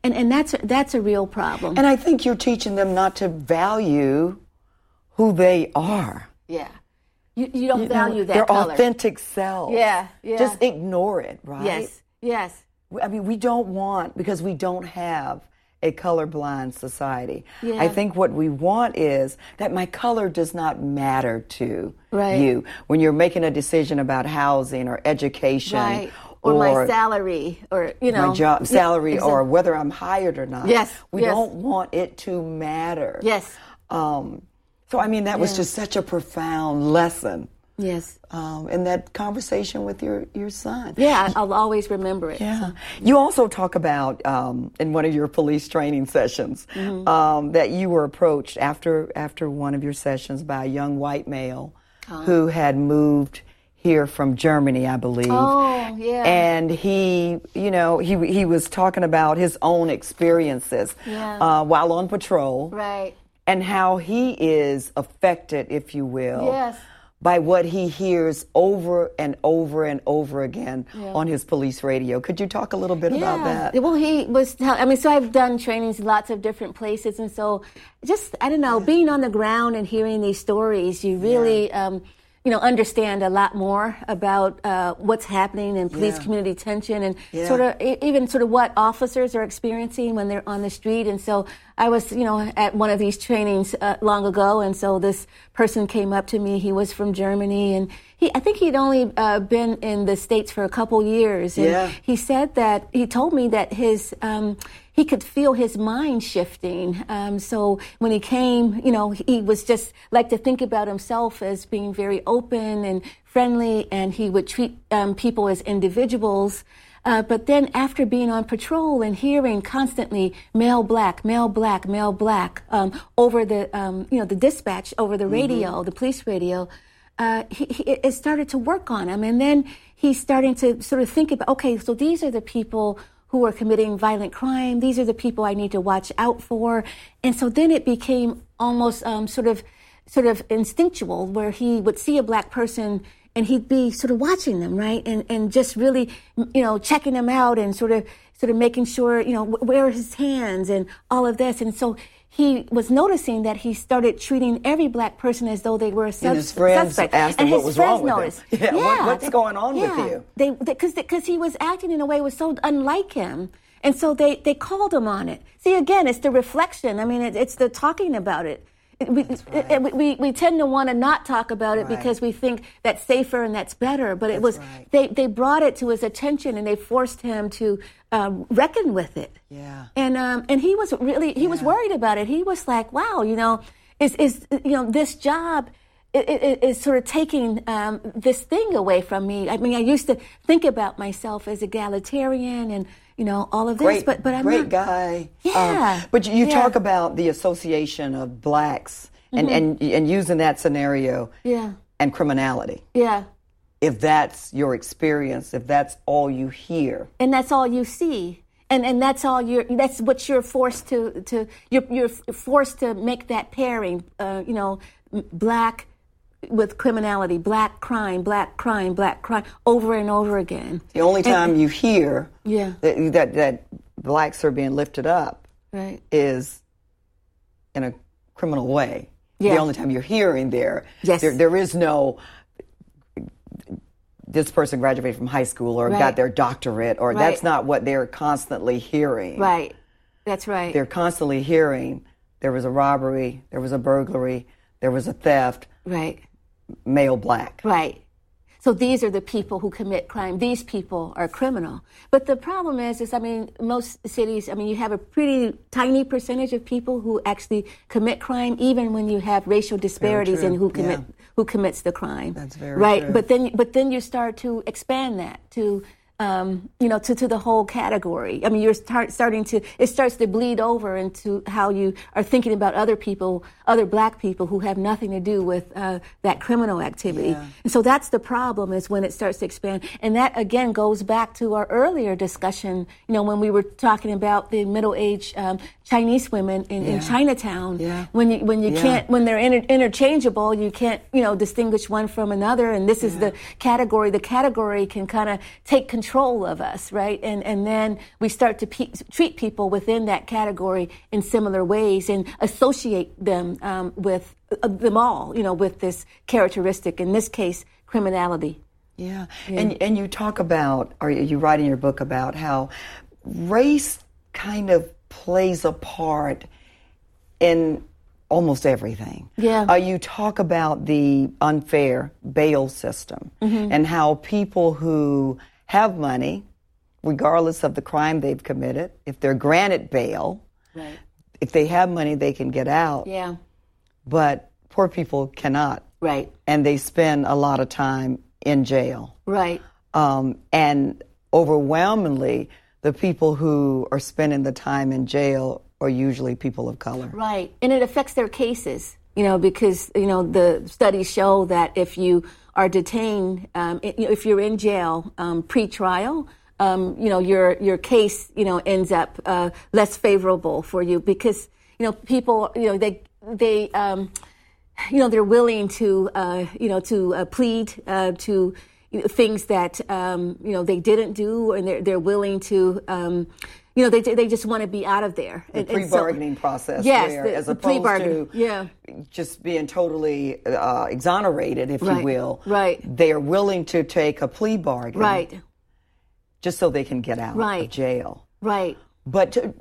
And and that's that's a real problem. And I think you're teaching them not to value who they are. yeah. You you don't You know, value that their color. authentic selves. Yeah, yeah. Just ignore it, right? Yes. Yes. I mean, we don't want because we don't have a colorblind society. Yeah. I think what we want is that my color does not matter to Right. you when you're making a decision about housing or education Right. Or, my salary or you know my job Yeah, salary or whether I'm hired or not. Yes, We yes. don't want it to matter. Yes. Um, so I mean that was just such a profound lesson Yes. um, in that conversation with your your son. Yeah, I'll always remember it. Yeah. You also talk about um, in one of your police training sessions Mm-hmm. um, that you were approached after after one of your sessions by a young white male Uh-huh. who had moved here from Germany, I believe. Oh, yeah. And he, you know, he he was talking about his own experiences Yeah. uh, while on patrol Right. And how he is affected, if you will, Yes. by what he hears over and over and over again on his police radio. Could you talk a little bit about that? Well, he was. Tell- I mean, so I've done trainings in lots of different places, and so just I don't know, being on the ground and hearing these stories, you really. Um, you know, understand a lot more about uh, what's happening in police Yeah. community tension and Yeah. sort of even sort of what officers are experiencing when they're on the street. And so I was, you know, at one of these trainings uh, long ago, and so this person came up to me. He was from Germany, and he, I think he'd only uh, been in the states for a couple years. And Yeah. he said that he told me that his um, he could feel his mind shifting. Um, so when he came, you know, he was just like to think about himself as being very open and friendly, and he would treat um, people as individuals. Uh, but then after being on patrol and hearing constantly male black, male black, male black um, over the um, you know the dispatch over the radio, the police radio, uh, he, he, it started to work on him. And then he's starting to sort of think about, okay, so these are the people who are committing violent crime. These are the people I need to watch out for. And so then it became almost um, sort of sort of instinctual where he would see a black person and he'd be sort of watching them, right? And and just really, you know, checking them out and sort of sort of making sure, you know, where are his hands and all of this. And so he was noticing that he started treating every black person as though they were a sus- his friends suspect. asked him and what his was friends wrong with him. noticed. Yeah, what- what's they- going on with you? They because because he was acting in a way was so unlike him. And so they, they called him on it. See, again, it's the reflection. I mean, it, it's the talking about it. We, it- we, we, we tend to want to not talk about it Right. because we think that's safer and that's better. But it was right. they, they brought it to his attention and they forced him to um, reckon with it. Yeah. And um, and he was really he was worried about it. He was like, wow, you know, is is you know this job. I- i- i- Is sort of taking um, this thing away from me. I mean, I used to think about myself as egalitarian and you know all of this, Great, but but I'm a great not. guy. Um, Yeah. but you, you Yeah. talk about the association of blacks and, and and using that scenario Mm-hmm. Yeah, and criminality. yeah, If that's your experience, if that's all you hear, and that's all you see. And, and that's all you're. That's what you're forced to to. You're you're forced to make that pairing. Uh, you know, black with criminality, black crime, black crime, black crime, over and over again. the only time you hear Yeah. that, that that blacks are being lifted up Right. is in a criminal way. Yeah. The only time you're hearing there, Yes. there, there is no this person graduated from high school or Right. got their doctorate, or Right. that's not what they're constantly hearing. Right. That's right. They're constantly hearing there was a robbery, there was a burglary, there was a theft, right. Male black. Right. So these are the people who commit crime. These people are criminal. But the problem is, is I mean, most cities, I mean, you have a pretty tiny percentage of people who actually commit crime, even when you have racial disparities in who commit Yeah. who commits the crime. That's very right. true. But then, but then you start to expand that to. Um, you know, to, to the whole category. I mean, you're start, starting to, it starts to bleed over into how you are thinking about other people, other black people who have nothing to do with uh, that criminal activity. Yeah. And so that's the problem is when it starts to expand. And that again goes back to our earlier discussion, you know, when we were talking about the middle-aged um, Chinese women in, in Chinatown. Yeah. When you, when you Yeah. can't, when they're inter- interchangeable, you can't, you know, distinguish one from another. And this is the category. The category can kind of take control of us, right? And, and then we start to pe- treat people within that category in similar ways and associate them um, with uh, them all, you know, with this characteristic, in this case, criminality. Yeah. And and you talk about or you write in your book about how race kind of plays a part in almost everything. Yeah. Uh, you talk about the unfair bail system Mm-hmm. and how people who have money, regardless of the crime they've committed, if they're granted bail, Right. if they have money, they can get out. Yeah. But poor people cannot. Right. And they spend a lot of time in jail. Right. Um, and overwhelmingly, the people who are spending the time in jail are usually people of color. Right. And it affects their cases, you know, because, you know, the studies show that if you are detained, um, if you're in jail um, pre-trial, um, you know, your, your case, you know, ends up uh, less favorable for you because, you know, people, you know, they, they, um, you know, they're willing to, uh, you know, to uh, plead uh, to you know, things that um, you know they didn't do, and they're they're willing to, um, you know, they they just want to be out of there. The And- and so- process, Yes, where, the- as the opposed to yeah. just being totally uh, exonerated, if Right, you will, right. they are willing to take a plea bargain, Right, just so they can get out Right. of jail. right. But, to,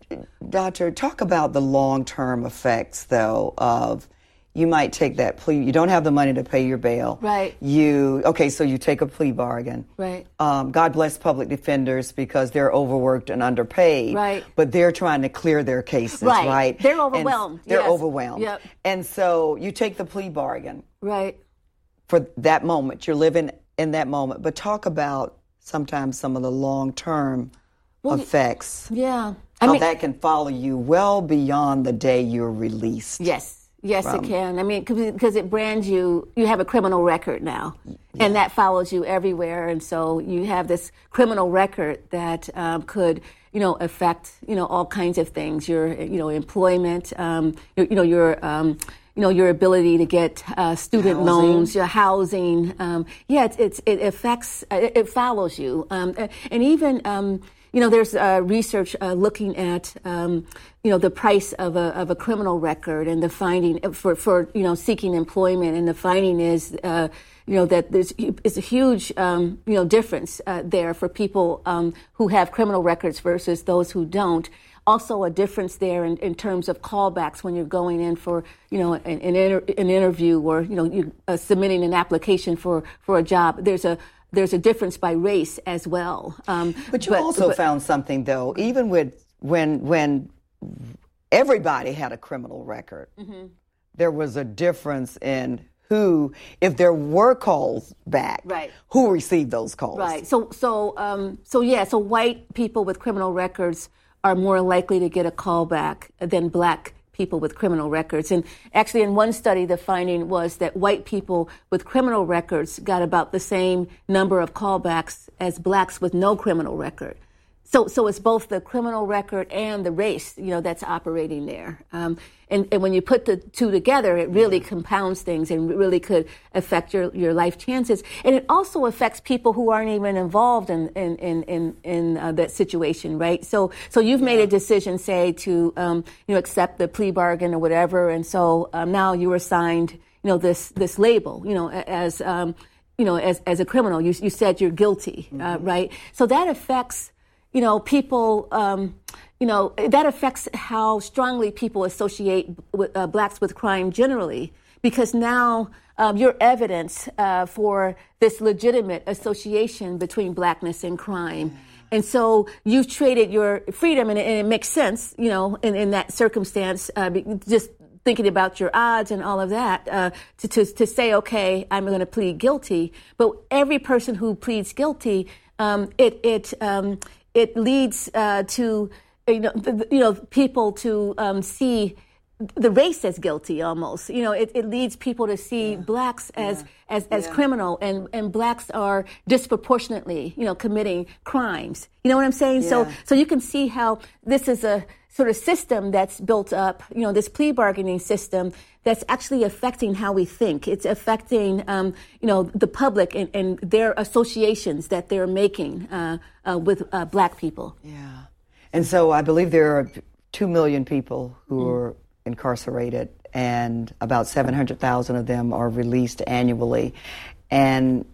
doctor, talk about the long-term effects, though, of you might take that plea. You don't have the money to pay your bail. Right. You okay? So you take a plea bargain. Right. Um, God bless public defenders because they're overworked and underpaid. Right. But they're trying to clear their cases. Right. Right. They're And overwhelmed, they're yes. overwhelmed. Yep. And so you take the plea bargain Right. for that moment. You're living in that moment. But talk about sometimes some of the long-term effects. Yeah. I how mean, that can follow you well beyond the day you're released. Yes, yes, it can. I mean, because it brands you. You have a criminal record now, and that follows you everywhere. And so you have this criminal record that um, could, you know, affect you know all kinds of things. Your you know employment. Um, your, you know your. Um, you know your ability to get uh, student Housing. loans, your housing. Um, yeah, it's, it's, it affects. It, it follows you, um, and even um, you know, there's uh, research uh, looking at, um, you know, the price of a, of a criminal record and the finding for, for, you know, seeking employment. And the finding is, uh, you know, that there's is a huge, um, you know, difference uh, there for people um, who have criminal records versus those who don't. Also, a difference there in, in terms of callbacks when you're going in for, you know, an, an, inter, an interview or, you know, you uh, submitting an application for, for a job. There's a there's a difference by race as well. Um, But you also but- found something though, even with when when everybody had a criminal record, Mm-hmm. there was a difference in who, if there were calls back, Right. who received those calls. Right. So so um, so yeah. So white people with criminal records are more likely to get a call back than black people with criminal records. And actually, in one study, the finding was that white people with criminal records got about the same number of callbacks as blacks with no criminal record. So, so it's both the criminal record and the race, you know, that's operating there. Um, and, and when you put the two together, it really compounds things and really could affect your, your life chances. And it also affects people who aren't even involved in, in, in, in, in uh, that situation, right? So, so you've made a decision, say, to, um, you know, accept the plea bargain or whatever. And so um, now you were assigned, you know, this, this label, you know, as, um, you know, as, as a criminal. You, you said you're guilty, uh, mm-hmm. uh, right? So that affects, you know, people, um, you know, that affects how strongly people associate with, uh, blacks with crime generally, because now um, your evidence uh, for this legitimate association between blackness and crime. And so you've traded your freedom, and it, and it makes sense, you know, in, in that circumstance, uh, just thinking about your odds and all of that uh, to, to, to say, okay, I'm going to plead guilty. But every person who pleads guilty, um, it it um, it leads uh, to you know the, you know people to um, see the race as guilty almost you know it, it leads people to see yeah. blacks as yeah. as as yeah. criminal and and blacks are disproportionately you know committing crimes you know what i'm saying so so you can see how this is a sort of system that's built up, you know, this plea bargaining system that's actually affecting how we think. It's affecting, um, you know, the public and, and, their associations that they're making uh, uh, with uh, black people. Yeah. And so I believe there are 2 million people who mm. are incarcerated, and about 700,000 of them are released annually. And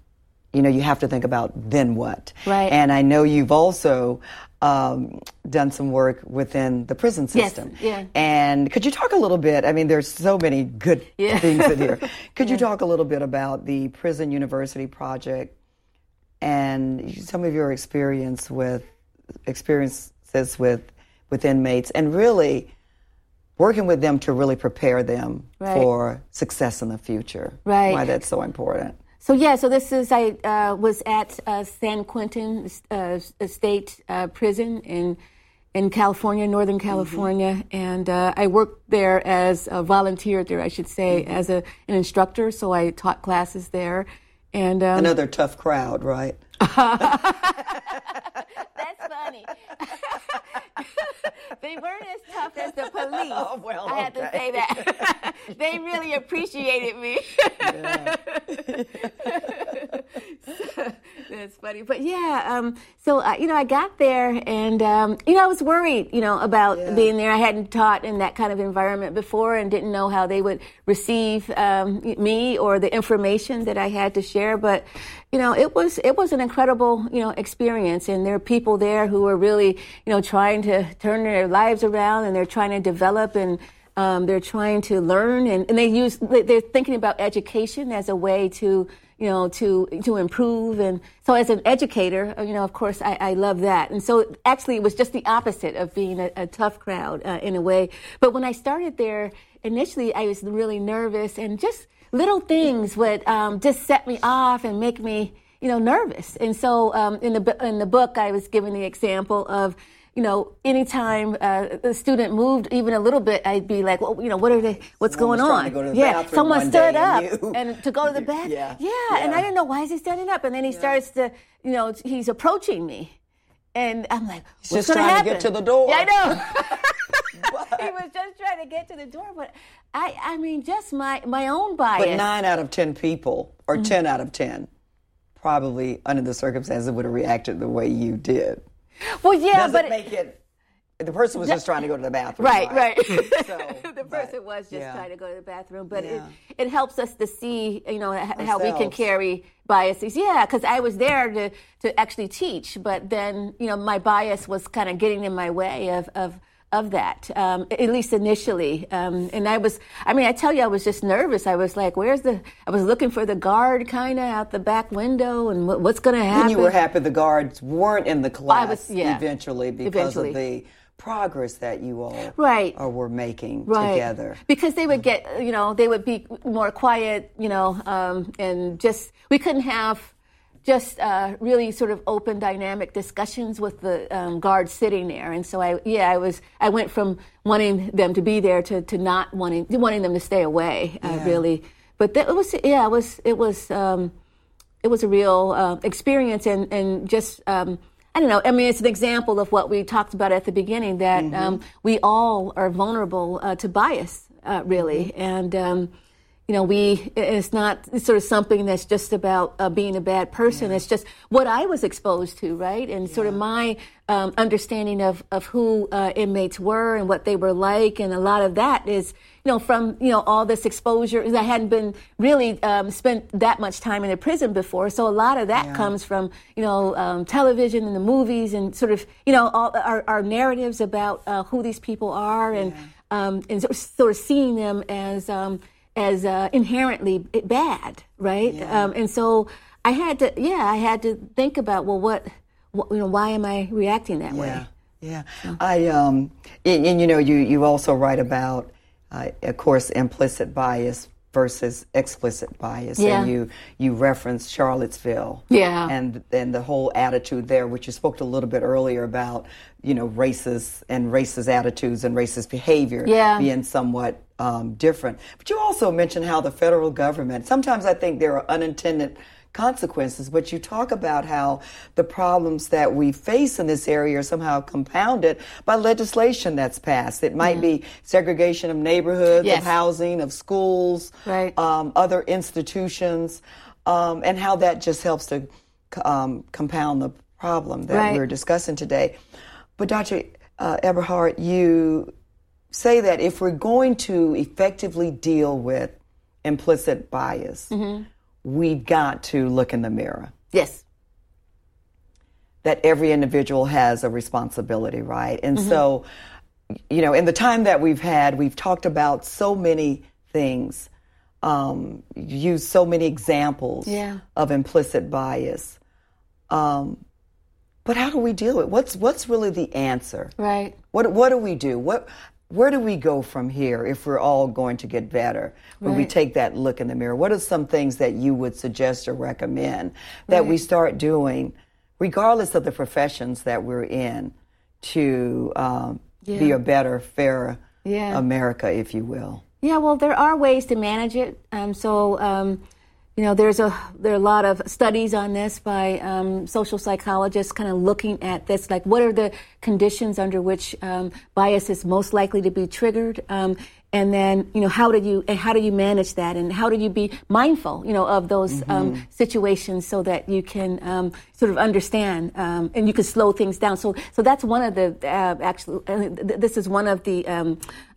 you know, you have to think about then what. Right. And I know you've also um, done some work within the prison system. Yes, yeah. And could you talk a little bit? I mean, there's so many good yeah. things in here. Could yeah. you talk a little bit about the Prison University Project and some of your experience with experiences with with inmates and really working with them to really prepare them right. for success in the future. Right. Why that's so important. So yeah, so this is I uh, was at uh, San Quentin uh, State uh, Prison in in California, Northern mm-hmm. California, mm-hmm. and uh, I worked there as a volunteer there, I should say, mm-hmm. as a, an instructor. So I taught classes there, and um, another tough crowd, right? That's funny. they weren't as tough as the police. Oh, well, I have to say that. they really appreciated me. That's funny. But yeah, um, so, uh, you know, I got there and, um, you know, I was worried, you know, about yeah. being there. I hadn't taught in that kind of environment before and didn't know how they would receive um, me or the information that I had to share. But, you know, it was it was an incredible, you know, experience, and there are people there who are really, you know, trying to turn their lives around, and they're trying to develop, and um, they're trying to learn, and, and they use they're thinking about education as a way to, you know, to to improve, and so as an educator, uh, you know, of course, I, I love that, and so actually, it was just the opposite of being a, a tough crowd uh, in a way. But when I started there initially, I was really nervous and just little things would um, just set me off and make me, you know, nervous. And so um, in the in the book, I was given the example of, you know, anytime uh, a student moved even a little bit, I'd be like, well, you know, what are they? What's someone going on? Yeah, someone stood up and, and, to go to the bathroom. Yeah. yeah. yeah, and I didn't know why is he standing up, and then he yeah. starts to, you know, he's approaching me. And I'm like, He's just trying happen? to get to the door. Yeah, I know. he was just trying to get to the door, but I, I mean, just my my own bias. But nine out of ten people, or mm-hmm. ten out of ten, probably under the circumstances would have reacted the way you did. Well, yeah, Doesn't but make it. The person was just trying to go to the bathroom. Right, right. so, the person was just yeah. trying to go to the bathroom, but yeah. it, it helps us to see, you know, Ourselves. how we can carry biases. Yeah, because I was there to to actually teach, but then you know my bias was kind of getting in my way of of of that, um, at least initially. Um, and I was, I mean, I tell you, I was just nervous. I was like, where's the, I was looking for the guard kind of out the back window and what, what's going to happen. And you were happy the guards weren't in the class was, yeah, eventually because eventually. of the progress that you all right. or were making right. together. Because they would get, you know, they would be more quiet, you know, um, and just, we couldn't have, just uh, really sort of open dynamic discussions with the um, guards sitting there and so i yeah i was i went from wanting them to be there to, to not wanting wanting them to stay away uh, yeah. really but that, it was yeah it was it was um, it was a real uh, experience and and just um, I don't know. I mean, it's an example of what we talked about at the beginning that mm-hmm. Um, we all are vulnerable uh, to bias, uh, really, mm-hmm. and um, you know, we, it's not sort of something that's just about uh, being a bad person. Yeah. It's just what I was exposed to, right? And yeah. sort of my um, understanding of, of who uh, inmates were and what they were like. And a lot of that is, you know, from, you know, all this exposure. I hadn't been really um, spent that much time in a prison before. So a lot of that yeah. comes from, you know, um, television and the movies and sort of, you know, all our, our narratives about uh, who these people are and, um, and sort of seeing them as, um, as uh, inherently bad, right? Yeah. Um, and so I had to, yeah, I had to think about, well, what, what you know, why am I reacting that yeah. way? Yeah, so. I, um, and, and, you know, you you also write about, uh, of course, implicit bias versus explicit bias, yeah. and you you reference Charlottesville, yeah, and and the whole attitude there, which you spoke a little bit earlier about, you know, racist and racist attitudes and racist behavior yeah. being somewhat um, different. But you also mentioned how the federal government, sometimes I think there are unintended consequences, but you talk about how the problems that we face in this area are somehow compounded by legislation that's passed. It might be segregation of neighborhoods, yes. of housing, of schools, right. um, other institutions, um, and how that just helps to um, compound the problem that right. we're discussing today. But Dr. Uh, Eberhardt, you say that if we're going to effectively deal with implicit bias, mm-hmm. we've got to look in the mirror. Yes. That every individual has a responsibility, right? And mm-hmm. so, you know, in the time that we've had, we've talked about so many things, um, used so many examples yeah. of implicit bias. Um, but how do we deal with it? What's what's really the answer? Right. What what do we do? What where do we go from here if we're all going to get better when right. we take that look in the mirror? What are some things that you would suggest or recommend that right. we start doing, regardless of the professions that we're in, to um, yeah. be a better, fairer yeah. America, if you will? Yeah, well, there are ways to manage it. Um, so, um, you know, there's a there are a lot of studies on this by um, social psychologists, kind of looking at this, like what are the conditions under which um, bias is most likely to be triggered, um, and then you know how do you and how do you manage that, and how do you be mindful, you know, of those um, mm-hmm. situations so that you can um, sort of understand um, and you can slow things down. So, so that's one of the uh, actually. Uh, this is one of the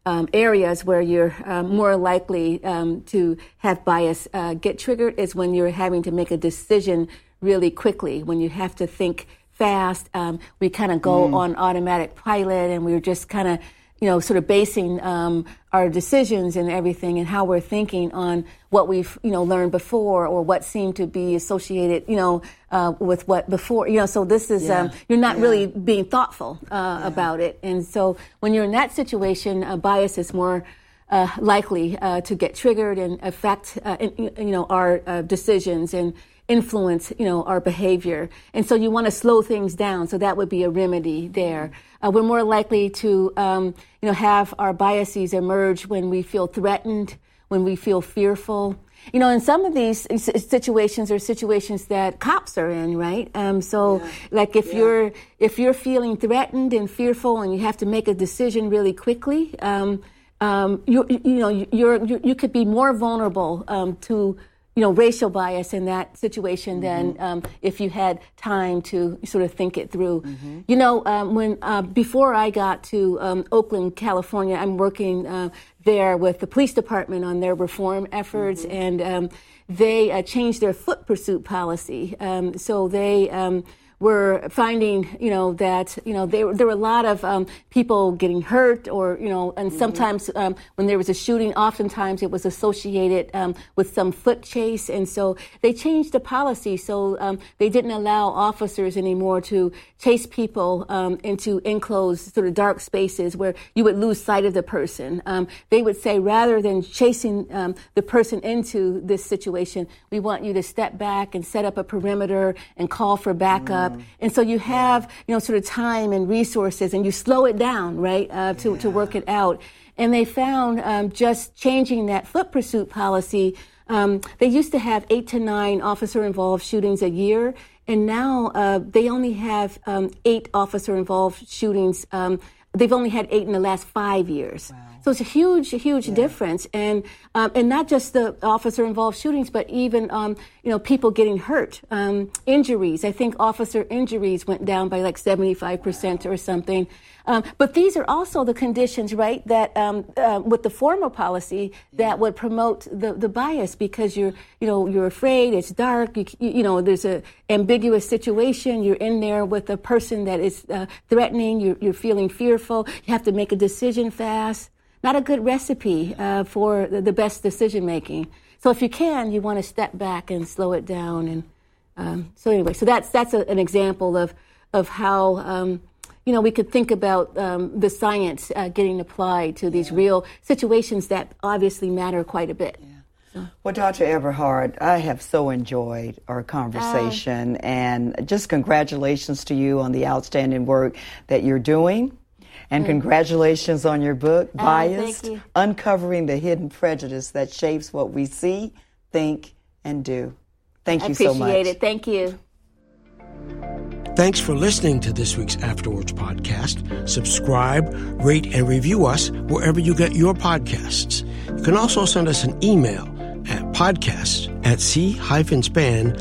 um, areas where you're um, more likely um, to have bias uh, get triggered is when you're having to make a decision really quickly, when you have to think fast. Um, we kind of go mm. on automatic pilot and we're just kind of you know, sort of basing um, our decisions and everything and how we're thinking on what we've, you know, learned before or what seemed to be associated, you know, uh, with what before, you know, so this is, yeah. um, you're not yeah. really being thoughtful uh, yeah. about it. And so when you're in that situation, uh, bias is more uh, likely uh, to get triggered and affect, uh, you know, our decisions and, influence, you know, our behavior. And so you want to slow things down. So that would be a remedy there. Uh, we're more likely to, um, you know, have our biases emerge when we feel threatened, when we feel fearful. You know, in some of these situations are situations that cops are in, right? Um, so, yeah. like if yeah. you're if you're feeling threatened and fearful, and you have to make a decision really quickly, um, um, you, you know, you're, you're, you could be more vulnerable um, to you know, racial bias in that situation mm-hmm. than um, if you had time to sort of think it through. Mm-hmm. You know, um, when uh, before I got to um, Oakland, California, I'm working uh, there with the police department on their reform efforts, mm-hmm. and um, they uh, changed their foot pursuit policy. Um, so they um, were finding, you know, that, you know, there, there were a lot of um, people getting hurt or, you know, and mm-hmm. sometimes um, when there was a shooting, oftentimes it was associated um, with some foot chase. And so they changed the policy so um, they didn't allow officers anymore to chase people um, into enclosed sort of dark spaces where you would lose sight of the person. Um, they would say rather than chasing the person into this situation, we want you to step back and set up a perimeter and call for backup. Mm. And so you have, you know, sort of time and resources and you slow it down, right, uh, to, yeah. to work it out. And they found um, just changing that foot pursuit policy. Um, they used to have eight to nine officer involved shootings a year. And now uh, they only have um, eight officer involved shootings. Um, they've only had eight in the last five years. Wow. So it's a huge, huge yeah. difference, and um, and not just the officer involved shootings, but even um, you know people getting hurt, um, injuries. I think officer injuries went down by like seventy five percent or something. Um, but these are also the conditions, right, that um, uh, with the former policy that would promote the, the bias because you're, you know, you're afraid, it's dark, you, you know, there's a ambiguous situation, you're in there with a person that is uh, threatening, you're, you're feeling fearful, you have to make a decision fast. Not a good recipe uh, for the, best decision making. So if you can, you want to step back and slow it down. And um, so anyway, so that's that's a, an example of of how um, you know, we could think about um, the science uh, getting applied to these yeah. real situations that obviously matter quite a bit. Yeah. Well, Dr. Eberhardt, I have so enjoyed our conversation, uh, and just congratulations to you on the outstanding work that you're doing. And mm. congratulations on your book, uh, Biased Uncovering the Hidden Prejudice That Shapes What We See, Think, and Do. Thank you so much. I appreciate it. Thank you. Thanks for listening to this week's After Words podcast. Subscribe, rate, and review us wherever you get your podcasts. You can also send us an email at podcasts at c-span.org.